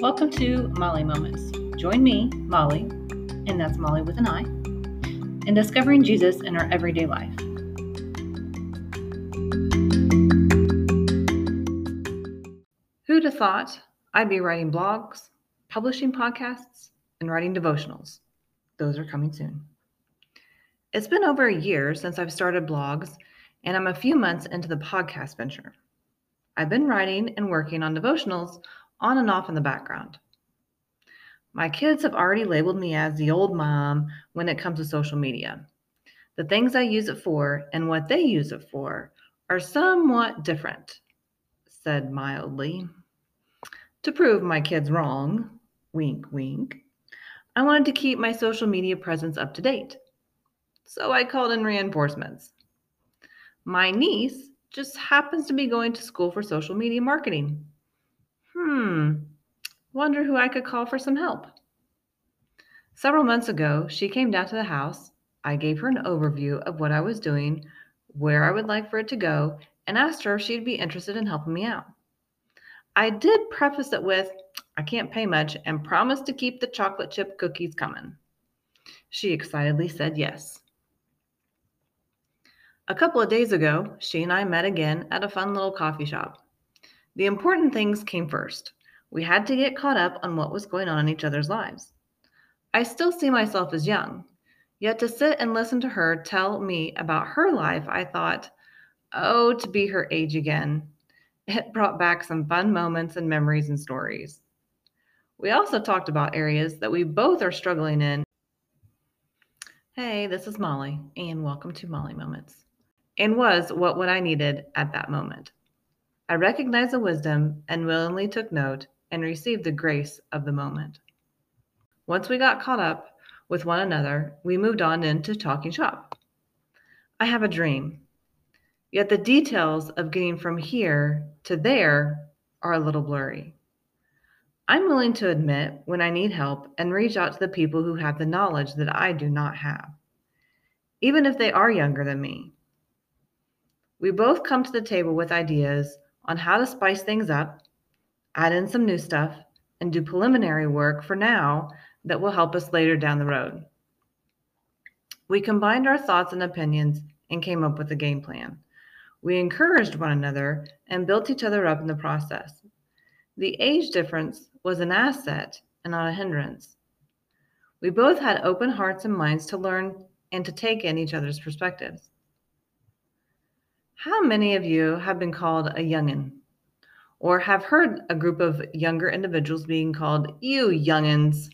Welcome to Mollie Moments. Join me, Mollie, and that's Mollie with an I, in discovering Jesus in our everyday life. Who'd have thought I'd be writing blogs, publishing podcasts, and writing devotionals? Those are coming soon. It's been over a year since I've started blogs, and I'm a few months into the podcast venture. I've been writing and working on devotionals on and off in the background. My kids have already labeled me as the old mom when it comes to social media. The things I use it for and what they use it for are somewhat different, said mildly. To prove my kids wrong, wink, wink, I wanted to keep my social media presence up to date. So I called in reinforcements. My niece just happens to be going to school for social media marketing. Hmm, wonder who I could call for some help. Several months ago, she came down to the house. I gave her an overview of what I was doing, where I would like for it to go, and asked her if she'd be interested in helping me out. I did preface it with, I can't pay much and promise to keep the chocolate chip cookies coming. She excitedly said yes. A couple of days ago, she and I met again at a fun little coffee shop. The important things came first. We had to get caught up on what was going on in each other's lives. I still see myself as young, yet to sit and listen to her tell me about her life, I thought, oh, to be her age again. It brought back some fun moments and memories and stories. We also talked about areas that we both are struggling in. Hey, this is Mollie, and welcome to Mollie Moments. And was what what I needed at that moment. I recognized the wisdom and willingly took note and received the grace of the moment. Once we got caught up with one another, we moved on into talking shop. I have a dream, yet the details of getting from here to there are a little blurry. I'm willing to admit when I need help and reach out to the people who have the knowledge that I do not have, even if they are younger than me. We both come to the table with ideas on how to spice things up, add in some new stuff, and do preliminary work for now that will help us later down the road. We combined our thoughts and opinions and came up with a game plan. We encouraged one another and built each other up in the process. The age difference was an asset and not a hindrance. We both had open hearts and minds to learn and to take in each other's perspectives. How many of you have been called a youngin? Or have heard a group of younger individuals being called you youngins?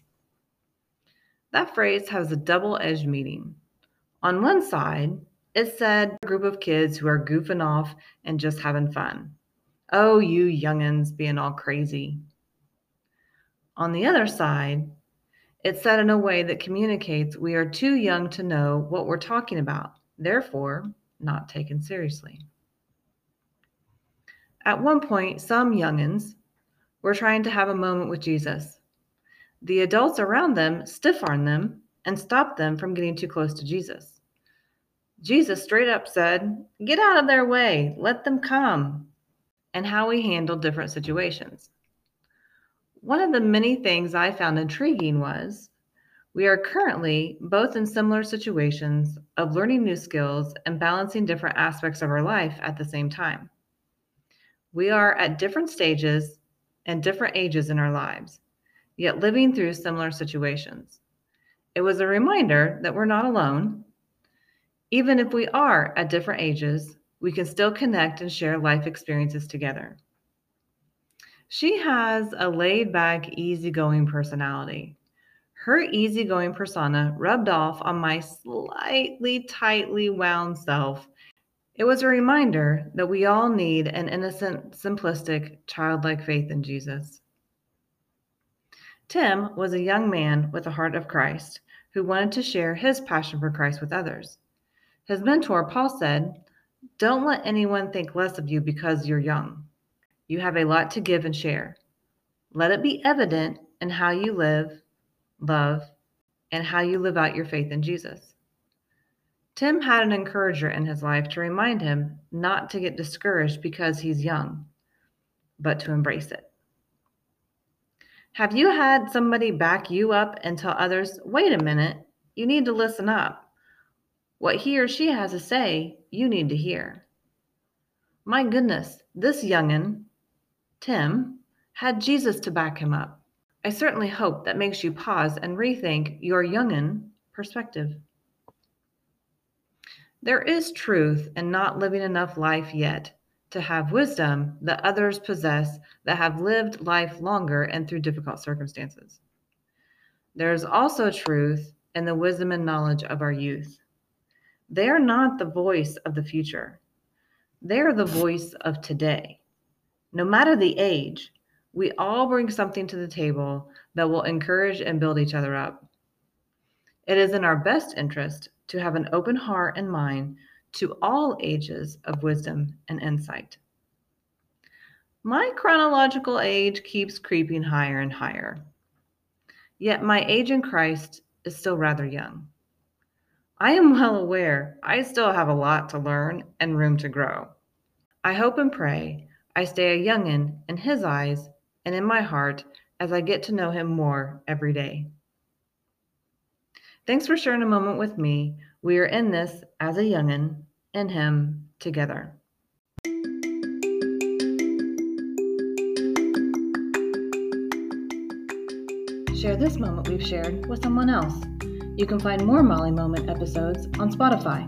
That phrase has a double edged meaning. On one side, it said a group of kids who are goofing off and just having fun. Oh, you youngins being all crazy. On the other side, it's said in a way that communicates we are too young to know what we're talking about. Therefore, not taken seriously. At one point, some youngins were trying to have a moment with Jesus. The adults around them stiff armed them and stopped them from getting too close to Jesus. Jesus straight up said, Get out of their way, let them come, and how he handled different situations. One of the many things I found intriguing was we are currently both in similar situations of learning new skills and balancing different aspects of our life at the same time. We are at different stages and different ages in our lives, yet living through similar situations. It was a reminder that we're not alone. Even if we are at different ages, we can still connect and share life experiences together. She has a laid back, easygoing personality her easygoing persona rubbed off on my slightly tightly wound self. It was a reminder that we all need an innocent, simplistic, childlike faith in Jesus. Tim was a young man with a heart of Christ who wanted to share his passion for Christ with others. His mentor, Paul, said, Don't let anyone think less of you because you're young. You have a lot to give and share. Let it be evident in how you live love, and how you live out your faith in Jesus. Tim had an encourager in his life to remind him not to get discouraged because he's young, but to embrace it. Have you had somebody back you up and tell others, wait a minute, you need to listen up? What he or she has to say, you need to hear. My goodness, this youngin', Tim, had Jesus to back him up. I certainly hope that makes you pause and rethink your youngin' perspective. There is truth in not living enough life yet to have wisdom that others possess that have lived life longer and through difficult circumstances. There is also truth in the wisdom and knowledge of our youth. They are not the voice of the future, they are the voice of today. No matter the age, we all bring something to the table that will encourage and build each other up. It is in our best interest to have an open heart and mind to all ages of wisdom and insight. My chronological age keeps creeping higher and higher, yet my age in Christ is still rather young. I am well aware I still have a lot to learn and room to grow. I hope and pray I stay a youngin' in His eyes and in my heart as I get to know Him more every day. Thanks for sharing a moment with me. We are in this as a youngin' in Him together. Share this moment we've shared with someone else. You can find more Mollie Moment episodes on Spotify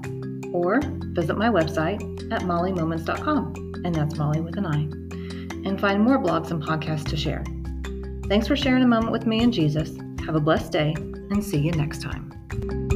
or visit my website at molliemoments.com, and that's Mollie with an I, and find more blogs and podcasts to share. Thanks for sharing a moment with me and Jesus. Have a blessed day, and see you next time.